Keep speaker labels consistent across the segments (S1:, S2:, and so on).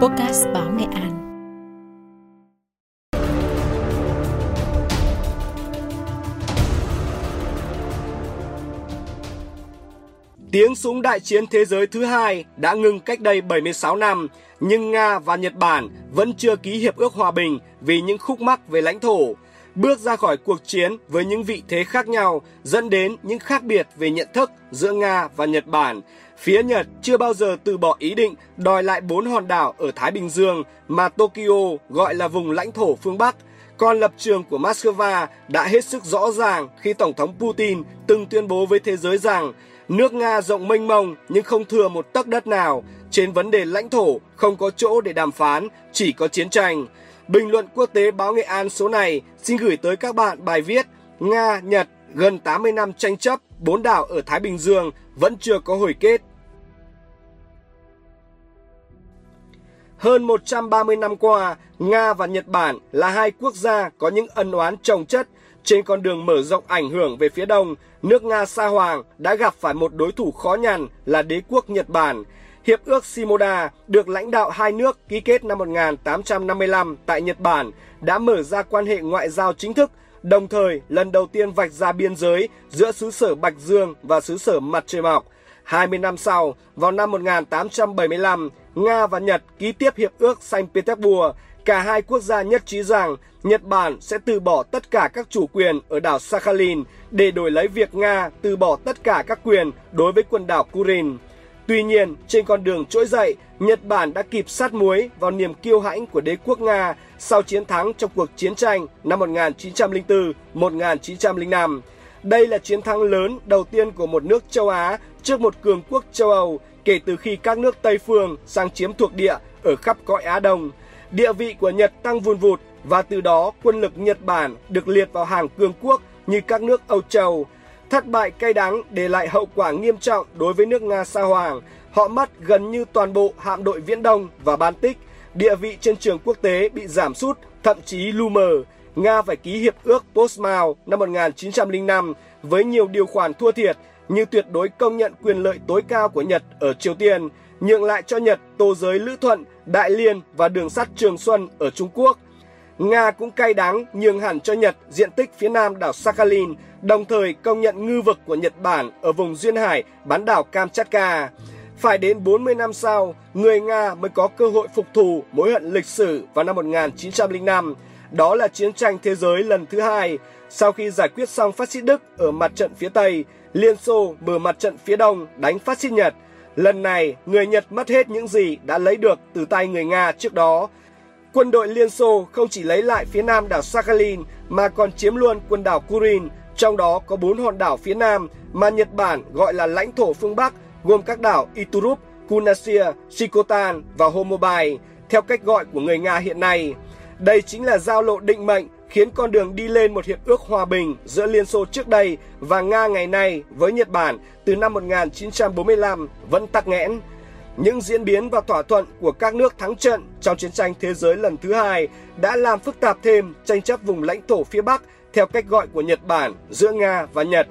S1: Podcast Báo Nghệ An.
S2: Tiếng súng đại chiến thế giới thứ hai đã ngừng cách đây 76 năm, nhưng Nga và Nhật Bản vẫn chưa ký hiệp ước hòa bình vì những khúc mắc về lãnh thổ. Bước ra khỏi cuộc chiến với những vị thế khác nhau dẫn đến những khác biệt về nhận thức giữa Nga và Nhật Bản. Phía Nhật chưa bao giờ từ bỏ ý định đòi lại bốn hòn đảo ở Thái Bình Dương mà Tokyo gọi là vùng lãnh thổ phương Bắc. Còn lập trường của Moscow đã hết sức rõ ràng khi Tổng thống Putin từng tuyên bố với thế giới rằng nước Nga rộng mênh mông nhưng không thừa một tấc đất nào. Trên vấn đề lãnh thổ không có chỗ để đàm phán, chỉ có chiến tranh. Bình luận quốc tế báo Nghệ An số này xin gửi tới các bạn bài viết Nga, Nhật gần 80 năm tranh chấp bốn đảo ở Thái Bình Dương vẫn chưa có hồi kết. Hơn 130 năm qua, Nga và Nhật Bản là hai quốc gia có những ân oán trồng chất. Trên con đường mở rộng ảnh hưởng về phía đông, nước Nga Sa Hoàng đã gặp phải một đối thủ khó nhằn là đế quốc Nhật Bản. Hiệp ước Shimoda được lãnh đạo hai nước ký kết năm 1855 tại Nhật Bản đã mở ra quan hệ ngoại giao chính thức, đồng thời lần đầu tiên vạch ra biên giới giữa xứ sở Bạch Dương và xứ sở Mặt Trời Mọc. 20 năm sau, vào năm 1875, Nga và Nhật ký tiếp hiệp ước Saint Petersburg. Cả hai quốc gia nhất trí rằng Nhật Bản sẽ từ bỏ tất cả các chủ quyền ở đảo Sakhalin để đổi lấy việc Nga từ bỏ tất cả các quyền đối với quần đảo Kurin. Tuy nhiên, trên con đường trỗi dậy, Nhật Bản đã kịp sát muối vào niềm kiêu hãnh của đế quốc Nga sau chiến thắng trong cuộc chiến tranh năm 1904-1905. Đây là chiến thắng lớn đầu tiên của một nước châu Á trước một cường quốc châu Âu kể từ khi các nước Tây phương sang chiếm thuộc địa ở khắp cõi Á Đông. Địa vị của Nhật tăng vun vụt và từ đó quân lực Nhật Bản được liệt vào hàng cường quốc như các nước Âu Châu. Thất bại cay đắng để lại hậu quả nghiêm trọng đối với nước Nga Sa Hoàng. Họ mất gần như toàn bộ hạm đội Viễn Đông và Baltic. Địa vị trên trường quốc tế bị giảm sút, thậm chí lu mờ. Nga phải ký hiệp ước Portsmouth năm 1905 với nhiều điều khoản thua thiệt như tuyệt đối công nhận quyền lợi tối cao của Nhật ở Triều Tiên, nhượng lại cho Nhật tô giới Lữ Thuận, Đại Liên và đường sắt Trường Xuân ở Trung Quốc. Nga cũng cay đắng nhường hẳn cho Nhật diện tích phía nam đảo Sakhalin, đồng thời công nhận ngư vực của Nhật Bản ở vùng duyên hải bán đảo Kamchatka. Phải đến 40 năm sau, người Nga mới có cơ hội phục thù mối hận lịch sử vào năm 1905. Đó là chiến tranh thế giới lần thứ hai. Sau khi giải quyết xong phát xít Đức ở mặt trận phía Tây, Liên Xô mở mặt trận phía Đông đánh phát xít Nhật. Lần này, người Nhật mất hết những gì đã lấy được từ tay người Nga trước đó. Quân đội Liên Xô không chỉ lấy lại phía nam đảo Sakhalin mà còn chiếm luôn quần đảo Kurin, trong đó có bốn hòn đảo phía nam mà Nhật Bản gọi là lãnh thổ phương Bắc, gồm các đảo Iturup, Kunasia, Shikotan và Homobai, theo cách gọi của người Nga hiện nay. Đây chính là giao lộ định mệnh khiến con đường đi lên một hiệp ước hòa bình giữa Liên Xô trước đây và Nga ngày nay với Nhật Bản từ năm 1945 vẫn tắc nghẽn. Những diễn biến và thỏa thuận của các nước thắng trận trong chiến tranh thế giới lần thứ hai đã làm phức tạp thêm tranh chấp vùng lãnh thổ phía Bắc theo cách gọi của Nhật Bản giữa Nga và Nhật.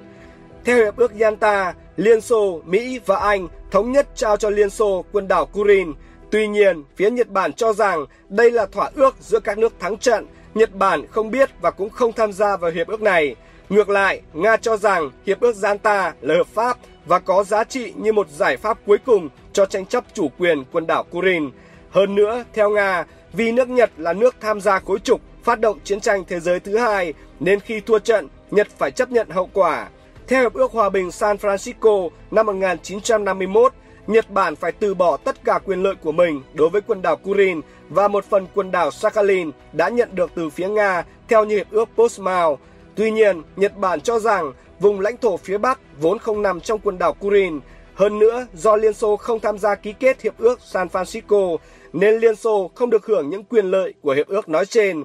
S2: Theo Hiệp ước Yalta, Liên Xô, Mỹ và Anh thống nhất trao cho Liên Xô quần đảo Kurin. Tuy nhiên, phía Nhật Bản cho rằng đây là thỏa ước giữa các nước thắng trận Nhật Bản không biết và cũng không tham gia vào hiệp ước này. Ngược lại, Nga cho rằng hiệp ước Yalta là hợp pháp và có giá trị như một giải pháp cuối cùng cho tranh chấp chủ quyền quần đảo Kurin. Hơn nữa, theo Nga, vì nước Nhật là nước tham gia khối trục phát động chiến tranh thế giới thứ hai, nên khi thua trận, Nhật phải chấp nhận hậu quả. Theo Hiệp ước Hòa bình San Francisco năm 1951, Nhật Bản phải từ bỏ tất cả quyền lợi của mình đối với quần đảo Kurin và một phần quần đảo Sakhalin đã nhận được từ phía Nga theo như hiệp ước Portsmouth. Tuy nhiên, Nhật Bản cho rằng vùng lãnh thổ phía Bắc vốn không nằm trong quần đảo Kurin. Hơn nữa, do Liên Xô không tham gia ký kết hiệp ước San Francisco, nên Liên Xô không được hưởng những quyền lợi của hiệp ước nói trên.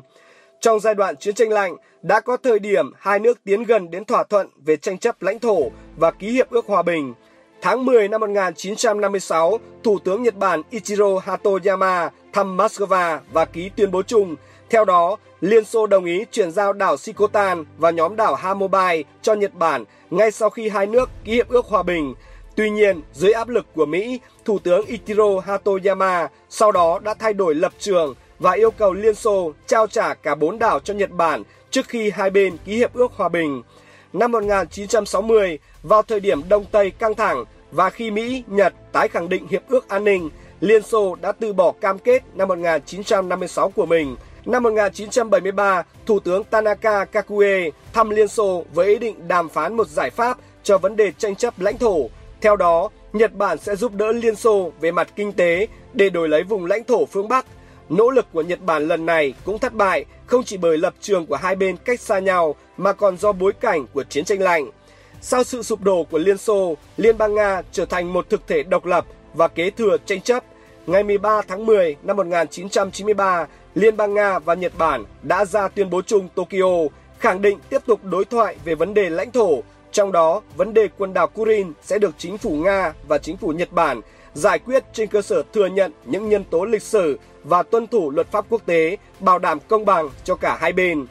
S2: Trong giai đoạn chiến tranh lạnh, đã có thời điểm hai nước tiến gần đến thỏa thuận về tranh chấp lãnh thổ và ký hiệp ước hòa bình. Tháng 10 năm 1956, Thủ tướng Nhật Bản Ichiro Hatoyama thăm Moscow và ký tuyên bố chung. Theo đó, Liên Xô đồng ý chuyển giao đảo Sikotan và nhóm đảo Hamobai cho Nhật Bản ngay sau khi hai nước ký hiệp ước hòa bình. Tuy nhiên, dưới áp lực của Mỹ, Thủ tướng Ichiro Hatoyama sau đó đã thay đổi lập trường và yêu cầu Liên Xô trao trả cả bốn đảo cho Nhật Bản trước khi hai bên ký hiệp ước hòa bình. Năm 1960, vào thời điểm Đông Tây căng thẳng và khi Mỹ, Nhật tái khẳng định hiệp ước an ninh, Liên Xô đã từ bỏ cam kết năm 1956 của mình. Năm 1973, Thủ tướng Tanaka Kakue thăm Liên Xô với ý định đàm phán một giải pháp cho vấn đề tranh chấp lãnh thổ. Theo đó, Nhật Bản sẽ giúp đỡ Liên Xô về mặt kinh tế để đổi lấy vùng lãnh thổ phương Bắc. Nỗ lực của Nhật Bản lần này cũng thất bại không chỉ bởi lập trường của hai bên cách xa nhau mà còn do bối cảnh của chiến tranh lạnh. Sau sự sụp đổ của Liên Xô, Liên bang Nga trở thành một thực thể độc lập và kế thừa tranh chấp. Ngày 13 tháng 10 năm 1993, Liên bang Nga và Nhật Bản đã ra tuyên bố chung Tokyo khẳng định tiếp tục đối thoại về vấn đề lãnh thổ, trong đó vấn đề quần đảo Kurin sẽ được chính phủ Nga và chính phủ Nhật Bản giải quyết trên cơ sở thừa nhận những nhân tố lịch sử và tuân thủ luật pháp quốc tế, bảo đảm công bằng cho cả hai bên.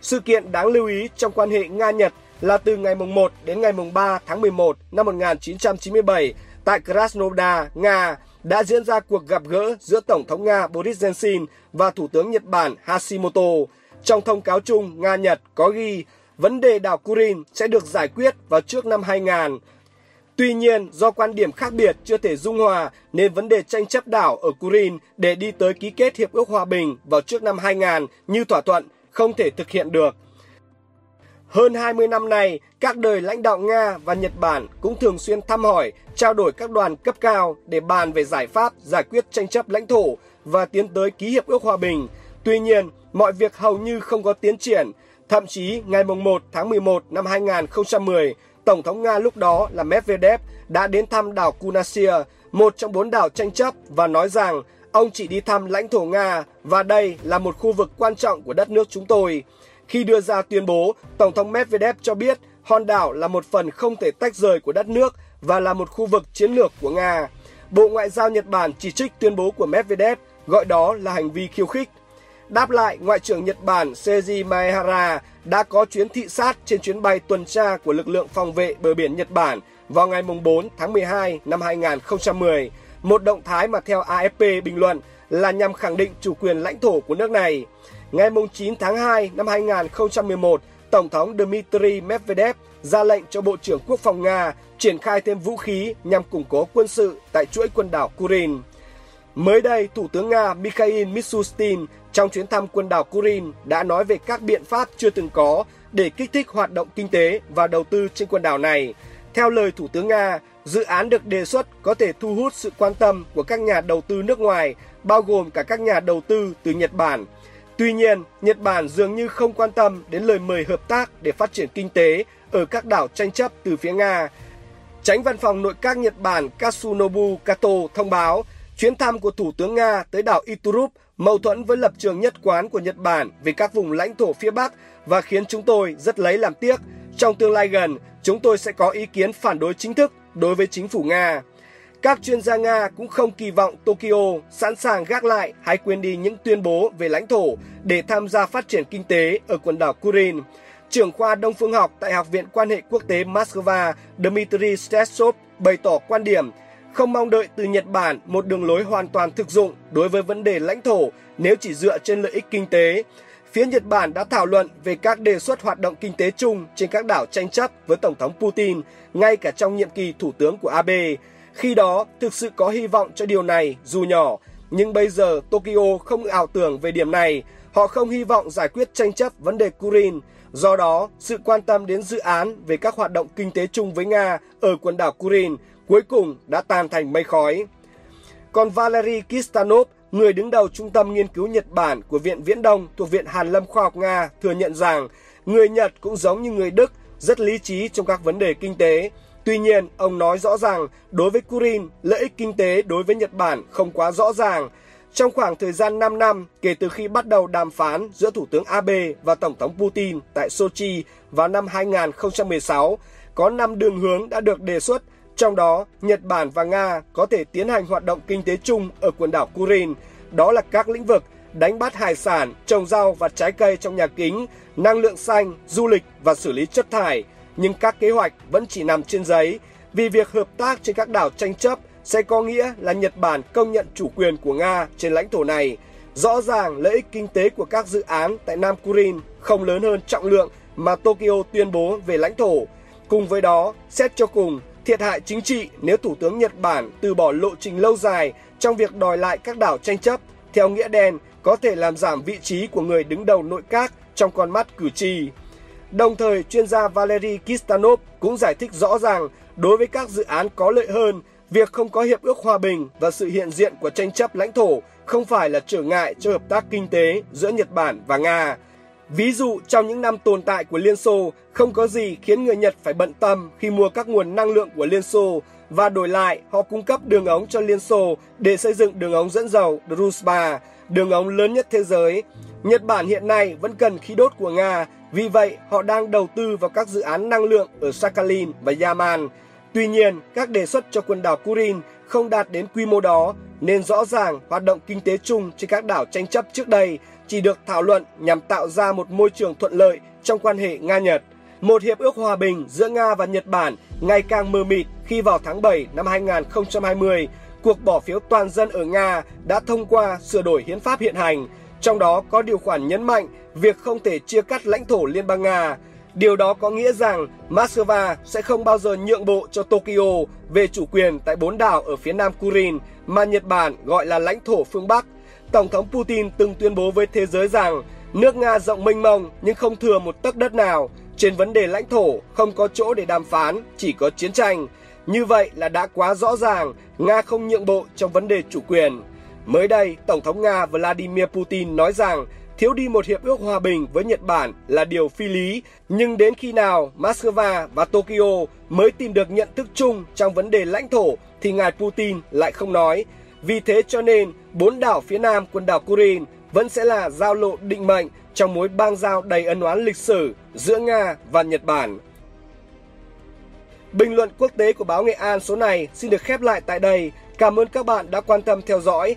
S2: Sự kiện đáng lưu ý trong quan hệ Nga-Nhật là từ ngày 1 đến ngày 3 tháng 11 năm 1997 tại Krasnodar, Nga đã diễn ra cuộc gặp gỡ giữa Tổng thống Nga Boris Yeltsin và Thủ tướng Nhật Bản Hashimoto. Trong thông cáo chung Nga-Nhật có ghi vấn đề đảo Kurin sẽ được giải quyết vào trước năm 2000. Tuy nhiên, do quan điểm khác biệt chưa thể dung hòa nên vấn đề tranh chấp đảo ở Kurin để đi tới ký kết hiệp ước hòa bình vào trước năm 2000 như thỏa thuận không thể thực hiện được. Hơn 20 năm nay, các đời lãnh đạo Nga và Nhật Bản cũng thường xuyên thăm hỏi, trao đổi các đoàn cấp cao để bàn về giải pháp giải quyết tranh chấp lãnh thổ và tiến tới ký hiệp ước hòa bình. Tuy nhiên, mọi việc hầu như không có tiến triển. Thậm chí, ngày 1 tháng 11 năm 2010, Tổng thống Nga lúc đó là Medvedev đã đến thăm đảo Kunasia, một trong bốn đảo tranh chấp và nói rằng ông chỉ đi thăm lãnh thổ Nga và đây là một khu vực quan trọng của đất nước chúng tôi. Khi đưa ra tuyên bố, Tổng thống Medvedev cho biết hòn đảo là một phần không thể tách rời của đất nước và là một khu vực chiến lược của Nga. Bộ Ngoại giao Nhật Bản chỉ trích tuyên bố của Medvedev, gọi đó là hành vi khiêu khích. Đáp lại, Ngoại trưởng Nhật Bản Seiji Maehara đã có chuyến thị sát trên chuyến bay tuần tra của lực lượng phòng vệ bờ biển Nhật Bản vào ngày 4 tháng 12 năm 2010, một động thái mà theo AFP bình luận là nhằm khẳng định chủ quyền lãnh thổ của nước này. Ngày 9 tháng 2 năm 2011, Tổng thống Dmitry Medvedev ra lệnh cho Bộ trưởng Quốc phòng Nga triển khai thêm vũ khí nhằm củng cố quân sự tại chuỗi quần đảo Kurin. Mới đây, Thủ tướng Nga Mikhail Mishustin trong chuyến thăm quần đảo Kurin đã nói về các biện pháp chưa từng có để kích thích hoạt động kinh tế và đầu tư trên quần đảo này. Theo lời Thủ tướng Nga, dự án được đề xuất có thể thu hút sự quan tâm của các nhà đầu tư nước ngoài, bao gồm cả các nhà đầu tư từ Nhật Bản. Tuy nhiên, Nhật Bản dường như không quan tâm đến lời mời hợp tác để phát triển kinh tế ở các đảo tranh chấp từ phía Nga. Tránh văn phòng nội các Nhật Bản Katsunobu Kato thông báo chuyến thăm của Thủ tướng Nga tới đảo Iturup mâu thuẫn với lập trường nhất quán của Nhật Bản về các vùng lãnh thổ phía Bắc và khiến chúng tôi rất lấy làm tiếc. Trong tương lai gần, chúng tôi sẽ có ý kiến phản đối chính thức đối với chính phủ Nga. Các chuyên gia Nga cũng không kỳ vọng Tokyo sẵn sàng gác lại hay quên đi những tuyên bố về lãnh thổ để tham gia phát triển kinh tế ở quần đảo Kurin. Trưởng khoa Đông phương học tại Học viện Quan hệ Quốc tế Moscow Dmitry Stetsov bày tỏ quan điểm không mong đợi từ Nhật Bản một đường lối hoàn toàn thực dụng đối với vấn đề lãnh thổ nếu chỉ dựa trên lợi ích kinh tế. Phía Nhật Bản đã thảo luận về các đề xuất hoạt động kinh tế chung trên các đảo tranh chấp với Tổng thống Putin, ngay cả trong nhiệm kỳ thủ tướng của Abe. Khi đó, thực sự có hy vọng cho điều này dù nhỏ, nhưng bây giờ Tokyo không ảo tưởng về điểm này. Họ không hy vọng giải quyết tranh chấp vấn đề Kurin. Do đó, sự quan tâm đến dự án về các hoạt động kinh tế chung với Nga ở quần đảo Kurin cuối cùng đã tan thành mây khói. Còn Valery Kistanov, người đứng đầu Trung tâm Nghiên cứu Nhật Bản của Viện Viễn Đông thuộc Viện Hàn Lâm Khoa học Nga thừa nhận rằng người Nhật cũng giống như người Đức, rất lý trí trong các vấn đề kinh tế. Tuy nhiên, ông nói rõ rằng đối với Kurin, lợi ích kinh tế đối với Nhật Bản không quá rõ ràng. Trong khoảng thời gian 5 năm kể từ khi bắt đầu đàm phán giữa Thủ tướng Abe và Tổng thống Putin tại Sochi vào năm 2016, có 5 đường hướng đã được đề xuất trong đó, Nhật Bản và Nga có thể tiến hành hoạt động kinh tế chung ở quần đảo Kurin, đó là các lĩnh vực đánh bắt hải sản, trồng rau và trái cây trong nhà kính, năng lượng xanh, du lịch và xử lý chất thải. Nhưng các kế hoạch vẫn chỉ nằm trên giấy. vì việc hợp tác trên các đảo tranh chấp sẽ có nghĩa là Nhật Bản công nhận chủ quyền của Nga trên lãnh thổ này. Rõ ràng lợi ích kinh tế của các dự án tại Nam Kurin không lớn hơn trọng lượng mà Tokyo tuyên bố về lãnh thổ. Cùng với đó, xét cho cùng, thiệt hại chính trị nếu Thủ tướng Nhật Bản từ bỏ lộ trình lâu dài trong việc đòi lại các đảo tranh chấp, theo nghĩa đen có thể làm giảm vị trí của người đứng đầu nội các trong con mắt cử tri. Đồng thời, chuyên gia Valery Kistanov cũng giải thích rõ ràng đối với các dự án có lợi hơn, việc không có hiệp ước hòa bình và sự hiện diện của tranh chấp lãnh thổ không phải là trở ngại cho hợp tác kinh tế giữa Nhật Bản và Nga. Ví dụ trong những năm tồn tại của Liên Xô, không có gì khiến người Nhật phải bận tâm khi mua các nguồn năng lượng của Liên Xô và đổi lại họ cung cấp đường ống cho Liên Xô để xây dựng đường ống dẫn dầu Druzhba, đường ống lớn nhất thế giới. Nhật Bản hiện nay vẫn cần khí đốt của Nga, vì vậy họ đang đầu tư vào các dự án năng lượng ở Sakhalin và Yaman. Tuy nhiên, các đề xuất cho quần đảo Kurin không đạt đến quy mô đó, nên rõ ràng hoạt động kinh tế chung trên các đảo tranh chấp trước đây chỉ được thảo luận nhằm tạo ra một môi trường thuận lợi trong quan hệ Nga-Nhật. Một hiệp ước hòa bình giữa Nga và Nhật Bản ngày càng mờ mịt khi vào tháng 7 năm 2020, cuộc bỏ phiếu toàn dân ở Nga đã thông qua sửa đổi hiến pháp hiện hành, trong đó có điều khoản nhấn mạnh việc không thể chia cắt lãnh thổ Liên bang Nga. Điều đó có nghĩa rằng Moscow sẽ không bao giờ nhượng bộ cho Tokyo về chủ quyền tại bốn đảo ở phía nam Kurin mà Nhật Bản gọi là lãnh thổ phương Bắc. Tổng thống Putin từng tuyên bố với thế giới rằng nước Nga rộng mênh mông nhưng không thừa một tấc đất nào. Trên vấn đề lãnh thổ không có chỗ để đàm phán, chỉ có chiến tranh. Như vậy là đã quá rõ ràng, Nga không nhượng bộ trong vấn đề chủ quyền. Mới đây, Tổng thống Nga Vladimir Putin nói rằng thiếu đi một hiệp ước hòa bình với Nhật Bản là điều phi lý, nhưng đến khi nào Moscow và Tokyo mới tìm được nhận thức chung trong vấn đề lãnh thổ thì ngài Putin lại không nói. Vì thế cho nên, bốn đảo phía nam quần đảo Kurin vẫn sẽ là giao lộ định mệnh trong mối bang giao đầy ân oán lịch sử giữa Nga và Nhật Bản. Bình luận quốc tế của báo Nghệ An số này xin được khép lại tại đây. Cảm ơn các bạn đã quan tâm theo dõi.